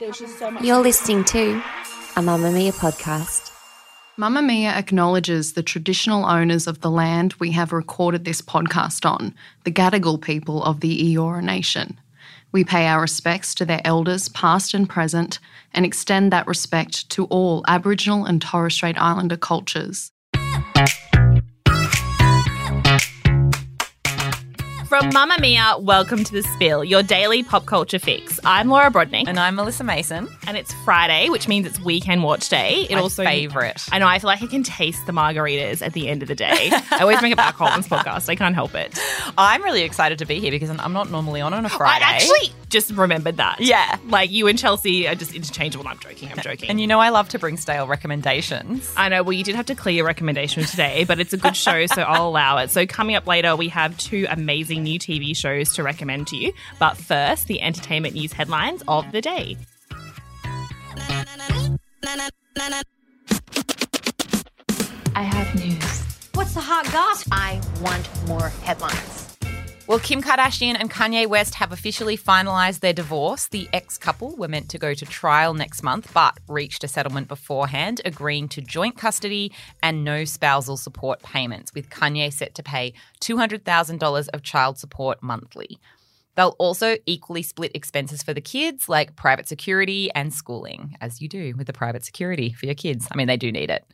You're listening to a Mamamia podcast. Mamamia acknowledges the traditional owners of the land we have recorded this podcast on, the Gadigal people of the Eora Nation. We pay our respects to their elders, past and present, and extend that respect to all Aboriginal and Torres Strait Islander cultures. From Mamamia, welcome to The Spill, your daily pop culture fix. I'm Laura Brodnik. And I'm Melissa Mason. And it's Friday, which means it's weekend watch day. It My also favourite. I know, I feel like I can taste the margaritas at the end of the day. I always bring it back home on this podcast. I can't help it. I'm really excited to be here because I'm not normally on on a Friday. I actually just remembered that. Yeah. Like you and Chelsea are just interchangeable. I'm joking. I'm joking. And you know I love to bring stale recommendations. I know. Well, you did have to clear your recommendation today, but it's a good show, so I'll allow it. So, coming up later, we have two amazing new TV shows to recommend to you. But first, the entertainment news headlines of the day. I have news. What's the hot gossip? I want more headlines. Well, Kim Kardashian and Kanye West have officially finalized their divorce. The ex couple were meant to go to trial next month, but reached a settlement beforehand, agreeing to joint custody and no spousal support payments, with Kanye set to pay $200,000 of child support monthly. They'll also equally split expenses for the kids, like private security and schooling, as you do with the private security for your kids. I mean, they do need it.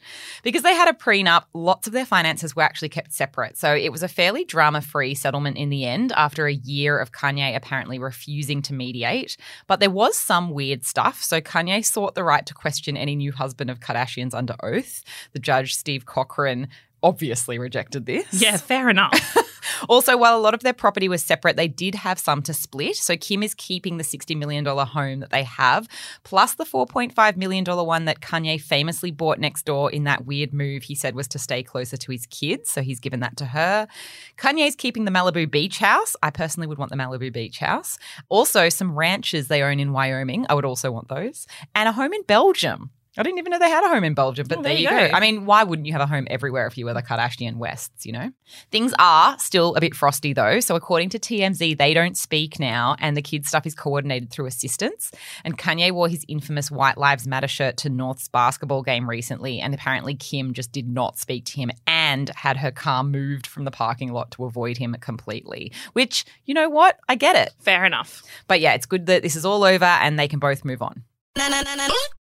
Because they had a prenup, lots of their finances were actually kept separate. So it was a fairly drama free settlement in the end after a year of Kanye apparently refusing to mediate. But there was some weird stuff. So Kanye sought the right to question any new husband of Kardashian's under oath. The judge, Steve Cochran, obviously rejected this. Yeah, fair enough. Also, while a lot of their property was separate, they did have some to split. So Kim is keeping the $60 million home that they have, plus the $4.5 million one that Kanye famously bought next door in that weird move he said was to stay closer to his kids. So he's given that to her. Kanye's keeping the Malibu beach house. I personally would want the Malibu beach house. Also, some ranches they own in Wyoming. I would also want those. And a home in Belgium. I didn't even know they had a home in Belgium, but Oh, there, there you you go. go. I mean, why wouldn't you have a home everywhere if you were the Kardashian Wests, you know? Things are still a bit frosty though. So, according to TMZ, they don't speak now, and the kids' stuff is coordinated through assistants. And Kanye wore his infamous White Lives Matter shirt to North's basketball game recently, and apparently Kim just did not speak to him and had her car moved from the parking lot to avoid him completely. Which, you know what? I get it. fair enough. But yeah, it's good that this is all over and they can both move on.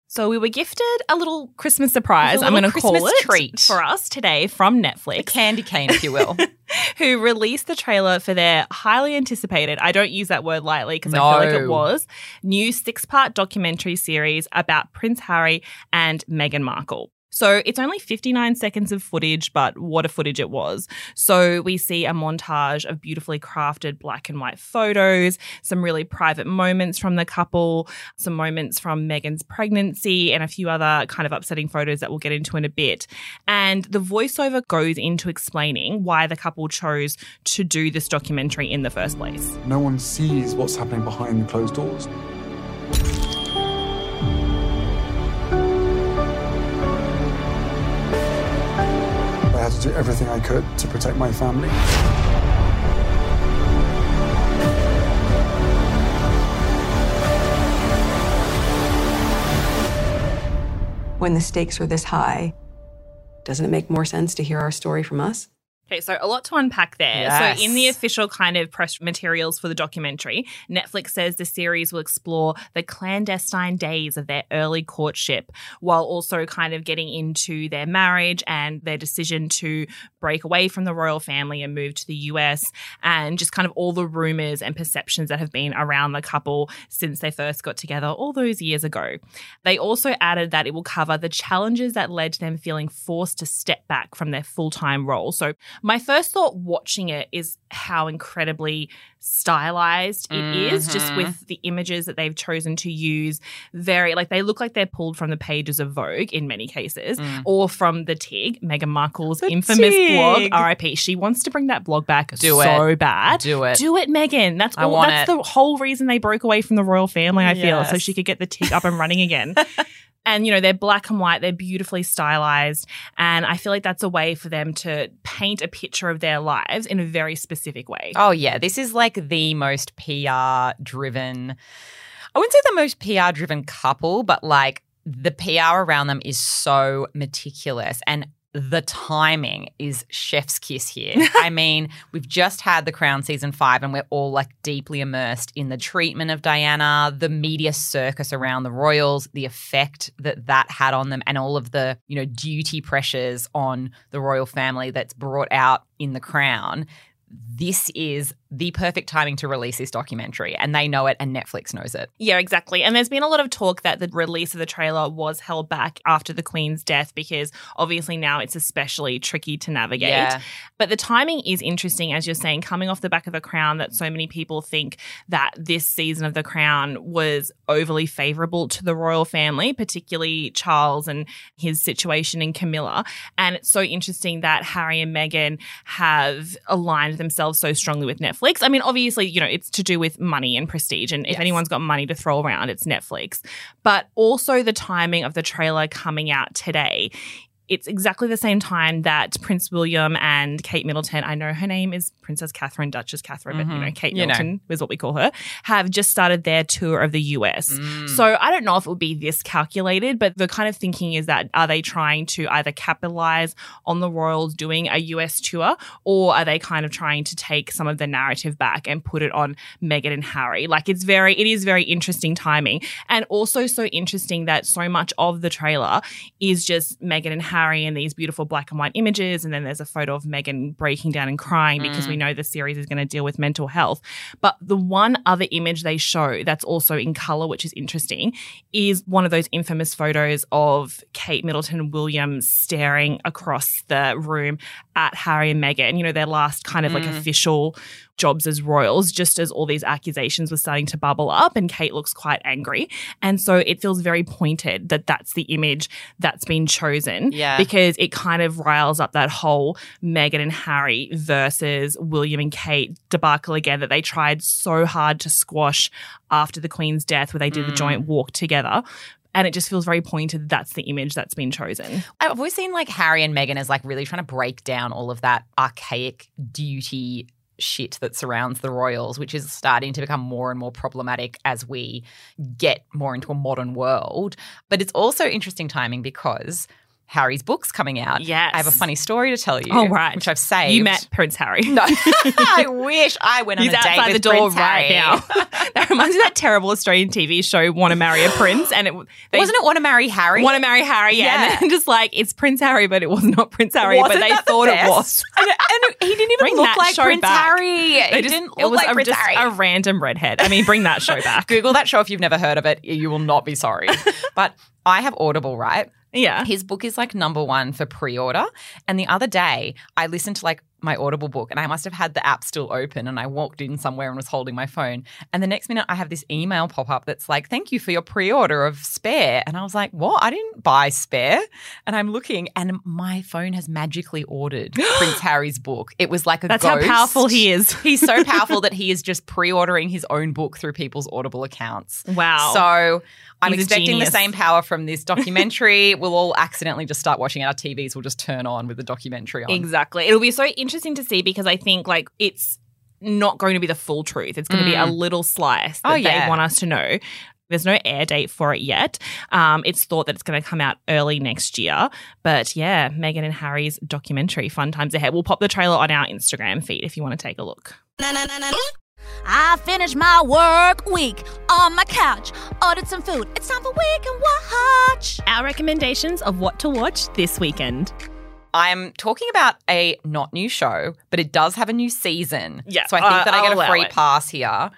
So we were gifted a little Christmas surprise. I'm going to call it treat. for us today from A Netflix. candy cane, if you will. who released the trailer for their highly anticipated, I don't use that word lightly because I feel like it was, new six part documentary series about Prince Harry and Meghan Markle. So it's only 59 seconds of footage, but what a footage it was. So we see a montage of beautifully crafted black and white photos, some really private moments from the couple, some moments from Meghan's pregnancy, and a few other kind of upsetting photos that we'll get into in a bit. And the voiceover goes into explaining why the couple chose to do this documentary in the first place. No one sees what's happening behind the closed doors. Do everything I could to protect my family. when the stakes are this high, doesn't it make more sense to hear our story from us? Okay, so a lot to unpack there. Yes. So, in the official kind of press materials for the documentary, Netflix says the series will explore the clandestine days of their early courtship while also kind of getting into their marriage and their decision to break away from the royal family and move to the US and just kind of all the rumors and perceptions that have been around the couple since they first got together all those years ago. They also added that it will cover the challenges that led to them feeling forced to step back from their full time role. So, My first thought watching it is how incredibly stylized it is, just Mhm. with the images that they've chosen to use. Very, like, they look like they're pulled from the pages of Vogue in many cases, Mm. or from the TIG, Meghan Markle's The infamous blog, RIP. She wants to bring that blog back Do so it. bad. Do it. Do it, Meghan. That's all, that's it. the whole reason they broke away from the royal family, I feel, so she could get the TIG up and running again. And, you know, they're black and white, they're beautifully stylized. And I feel like that's a way for them to paint a picture of their lives in a very specific way. Oh, yeah. This is like the most PR driven, I wouldn't say the most PR driven couple, but like the PR around them is so meticulous. And the timing is chef's kiss here. I mean, we've just had The Crown season five, and we're all like deeply immersed in the treatment of Diana, the media circus around the royals, the effect that that had on them, and all of the you know duty pressures on the royal family that's brought out in The Crown. This is the perfect timing to release this documentary, and they know it, and Netflix knows it. Yeah, exactly. And there's been a lot of talk that the release of the trailer was held back after the Queen's death because obviously now it's especially tricky to navigate. Yeah. But the timing is interesting, as you're saying, coming off the back of a Crown, that so many people think that this season of The Crown was overly favorable to the royal family, particularly Charles and his situation in Camilla. And it's so interesting that Harry and Meghan have aligned themselves so strongly with Netflix. I mean, obviously, you know, it's to do with money and prestige. And if Yes. anyone's got money to throw around, it's Netflix. But also the timing of the trailer coming out today. It's exactly the same time that Prince William and Kate Middleton, I know her name is Princess Catherine, Duchess Catherine, but you know, Mhm. Kate You know. Middleton is what we call her, have just started their tour of the US. Mm. So I don't know if it would be this calculated, but the kind of thinking is that are they trying to either capitalize on the royals doing a US tour or are they kind of trying to take some of the narrative back and put it on Meghan and Harry? Like it's very, it is very interesting timing and also so interesting that so much of the trailer is just Meghan and Harry and these beautiful black and white images. And then there's a photo of Meghan breaking down and crying because we mm. know the series is going to deal with mental health. But the one other image they show that's also in color, which is interesting, is one of those infamous photos of Kate Middleton and Williams staring across the room at Harry and Meghan, you know, their last kind of like Mm. official jobs as royals, just as all these accusations were starting to bubble up and Kate looks quite angry. And so it feels very pointed that that's the image that's been chosen Yeah. because it kind of riles up that whole Meghan and Harry versus William and Kate debacle again that they tried so hard to squash after the Queen's death where they did the Mm. joint walk together. And it just feels very pointed that that's the image that's been chosen. I've always seen like Harry and Meghan as like really trying to break down all of that archaic duty shit that surrounds the royals, which is starting to become more and more problematic as we get more into a modern world. But it's also interesting timing because Harry's book's coming out. Yes. I have a funny story to tell you. Oh, right. Which I've saved. You met Prince Harry. No, I wish I went on He's a date outside with the door Prince right Harry. now. that reminds me of that terrible Australian TV show, Want to Marry a Prince, and it they Wasn't it Want to Marry Harry? Want to Marry Harry? Yeah, Yeah. and then just like it's Prince Harry, but it was not Prince Harry, Wasn't but they that the thought it was. and, and he didn't even Bring look like Prince back. Harry. They He just- didn't it look was like a, Prince just Harry. a random redhead. I mean, bring that show back. Google that show if you've never heard of it. You will not be sorry. but I have Audible, right? Yeah. His book is like number one for pre order. And the other day, I listened to like my Audible book and I must have had the app still open and I walked in somewhere and was holding my phone. And the next minute, I have this email pop up that's like, thank you for your pre order of Spare. And I was like, what? I didn't buy Spare. And I'm looking and my phone has magically ordered Prince Harry's book. It was like a That's how powerful he is. He's so powerful that he is just pre ordering his own book through people's Audible accounts. Wow. So I'm He's expecting the same power from this documentary. we'll all accidentally just start watching it. Our TVs We'll just turn on with the documentary on. Exactly. It'll be so interesting to see because I think like it's not going to be the full truth. It's going to be a little slice that Mm. Oh, yeah. they want us to know. There's no air date for it yet. Um, it's thought that it's going to come out early next year. But yeah, Meghan and Harry's documentary, Fun Times Ahead. We'll pop the trailer on our Instagram feed if you want to take a look. I finished my work week on my couch, ordered some food. It's time for weekend watch. Our recommendations of what to watch this weekend. I'm talking about a not new show, but it does have a new season. Yeah, So I think uh, that I I'll get a free it. pass here.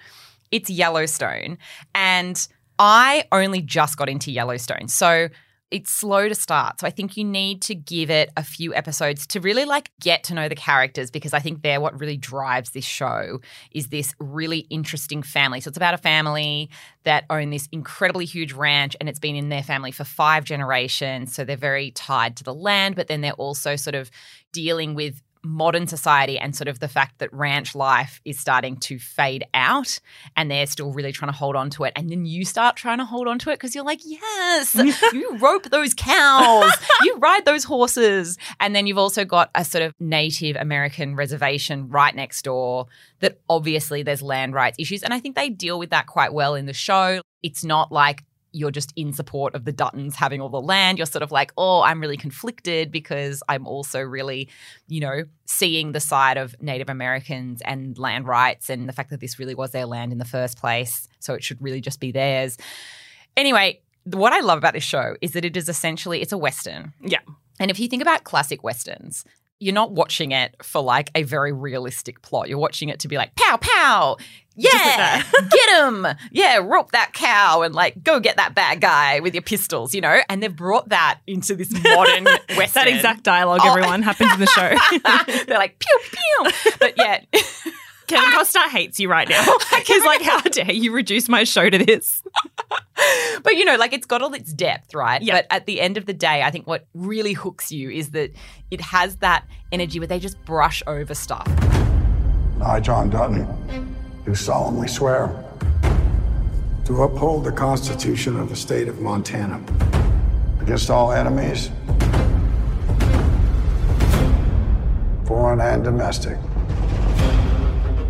It's Yellowstone. And I only just got into Yellowstone. So it's slow to start. So I think you need to give it a few episodes to really like get to know the characters because I think they're what really drives this show is this really interesting family. So it's about a family that own this incredibly huge ranch and it's been in their family for 5 generations. So they're very tied to the land, but then they're also sort of dealing with modern society and sort of the fact that ranch life is starting to fade out and they're still really trying to hold on to it. And then you start trying to hold on to it because you're like, yes, you rope those cows, you ride those horses. And then you've also got a sort of Native American reservation right next door that obviously there's land rights issues. And I think they deal with that quite well in the show. It's not like you're just in support of the Duttons having all the land. You're sort of like, oh, I'm really conflicted because I'm also really, you know, seeing the side of Native Americans and land rights and the fact that this really was their land in the first place. So it should really just be theirs. Anyway, what I love about this show is that it is essentially it's a western. Yeah. And if you think about classic westerns, you're not watching it for like a very realistic plot. You're watching it to be like pow pow, yeah, get him, yeah, rope that cow and like go get that bad guy with your pistols, you know. And they've brought that into this modern western. that exact dialogue, Oh. everyone, happens in the show. They're like pew pew, but yeah. Kevin ah! Costner hates you right now. He's like, how dare you reduce my show to this? but you know, like it's got all its depth, right? Yeah. But at the end of the day, I think what really hooks you is that it has that energy where they just brush over stuff. I, John Dutton, do solemnly swear to uphold the Constitution of the state of Montana against all enemies, foreign and domestic.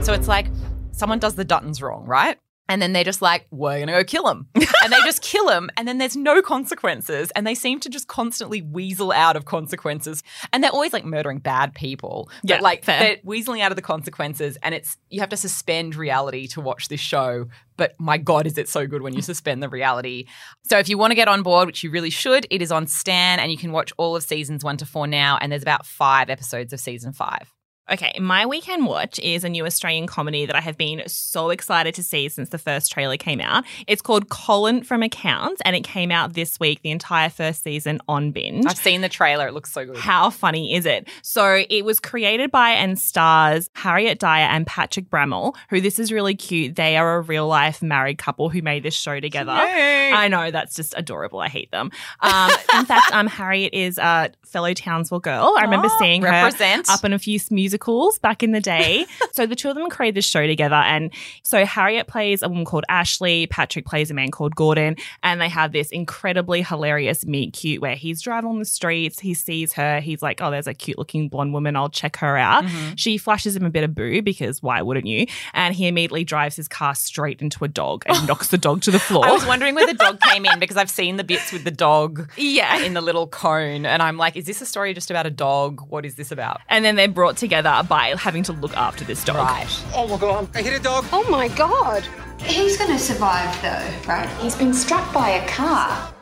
So it's like someone does the Duttons wrong, right? And then they're just like, we're going to go kill him. and they just kill him. And then there's no consequences. And they seem to just constantly weasel out of consequences. And they're always like murdering bad people. Yeah, but like fair. they're weaseling out of the consequences. And it's, you have to suspend reality to watch this show. But my God, is it so good when you suspend the reality. So if you want to get on board, which you really should, it is on Stan and you can watch all of seasons one to four now. And there's about five episodes of season five. Okay, my weekend watch is a new Australian comedy that I have been so excited to see since the first trailer came out. It's called Colin from Accounts, and it came out this week, the entire first season on binge. I've seen the trailer. It looks so good. How funny is it? So it was created by and stars Harriet Dyer and Patrick Brammall, who this is really cute. They are a real life married couple who made this show together. I know that's just adorable. I hate them. Um, in fact, um, Harriet is a fellow Townsville girl. I remember Oh, seeing represent. her up in a few musicals back in the day. so the two of them created this show together, and so Harriet plays a woman called Ashley, Patrick plays a man called Gordon, and they have this incredibly hilarious meet cute where he's driving on the streets, he sees her, he's like, "Oh, there's a cute looking blonde woman. I'll check her out." Mm-hmm. She flashes him a bit of boo because why wouldn't you? And he immediately drives his car straight into a dog and knocks the dog to the floor. I was wondering where the dog came in because I've seen the bits with the dog Yeah. in the little cone. And I'm like, is this a story just about a dog? What is this about? and then they're brought together by having to look after this dog. Right. Oh my god, I hit a dog. Oh my god. He's going to survive, though, right? He's been struck by a car.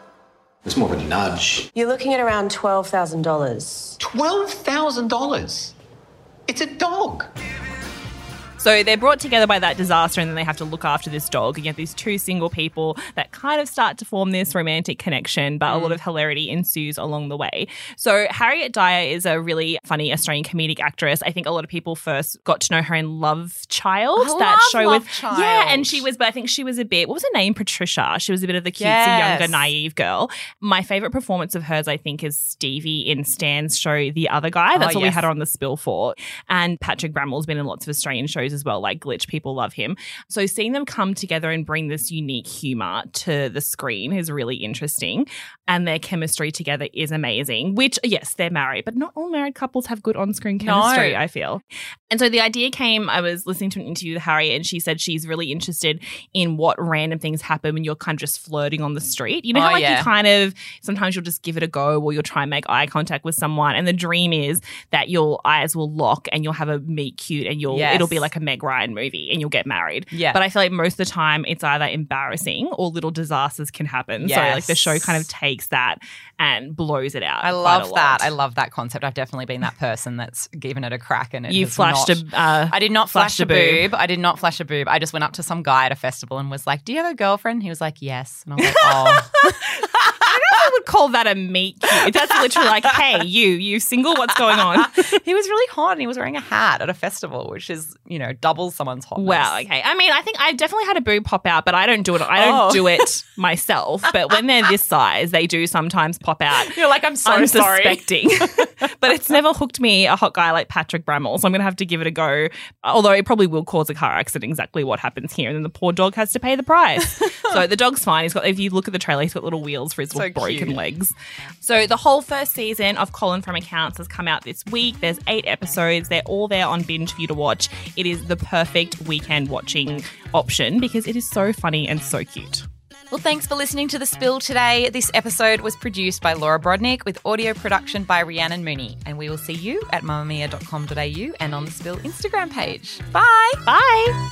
It's more of a nudge. You're looking at around $12,000. $12,000? It's a dog. So they're brought together by that disaster and then they have to look after this dog. And you have these two single people that kind of start to form this romantic connection, but a lot mm. of hilarity ensues along the way. So Harriet Dyer is a really funny Australian comedic actress. I think a lot of people first got to know her in Love Child, I that love show Love with Child. Yeah, and she was but I think she was a bit what was her name? Patricia. She was a bit of the cutesy, Yes. younger, naive girl. My favorite performance of hers, I think, is Stevie in Stan's show The Other Guy. Oh, That's Oh, what we had her on the spill for. And Patrick Brammall's been in lots of Australian shows as well, like Glitch. People love him. So seeing them come together and bring this unique humor to the screen is really interesting. And their chemistry together is amazing, which, yes, they're married, but not all married couples have good on screen No. chemistry, I feel. And so the idea came, I was listening to an interview with Harriet, and she said she's really interested in what random things happen when you're kind of just flirting on the street. You know oh, how Oh, like yeah. you kind of sometimes you'll just give it a go or you'll try and make eye contact with someone. And the dream is that your eyes will lock and you'll have a meet cute and you'll Yes. it'll be like a Meg Ryan movie and you'll get married. Yeah. But I feel like most of the time it's either embarrassing or little disasters can happen. So like the show kind of takes that and blows it out. I love that. I love that concept. I've definitely been that person that's given it a crack and it You flashed not- a uh, I did not flash a a boob. boob. I did not flash a boob. I just went up to some guy at a festival and was like, "Do you have a girlfriend?" He was like, "Yes," and I was like, "Oh." I would call that a meet cute. That's literally like, hey, you, you single, what's going on? he was really hot and he was wearing a hat at a festival, which is, you know, doubles someone's hotness. Well, okay. I mean, I think I've definitely had a boob pop out, but I don't do it. I don't Oh. do it myself. But when they're this size, they do sometimes pop out. You're like, I'm so sorry. but it's never hooked me a hot guy like Patrick Brammall, so I'm going to have to give it a go. Although it probably will cause a car accident, exactly what happens here, and then the poor dog has to pay the price. so the dog's fine. He's got. If you look at the trailer, he's got little wheels for his little broken legs. So the whole first season of Colin from Accounts has come out this week. There's eight episodes. They're all there on binge for you to watch. It is the perfect weekend watching option because it is so funny and so cute. Well, thanks for listening to The Spill today. This episode was produced by Laura Brodnik with audio production by Rhiannon Mooney. And we will see you at mamamia.com.au and on the Spill Instagram page. Bye. Bye.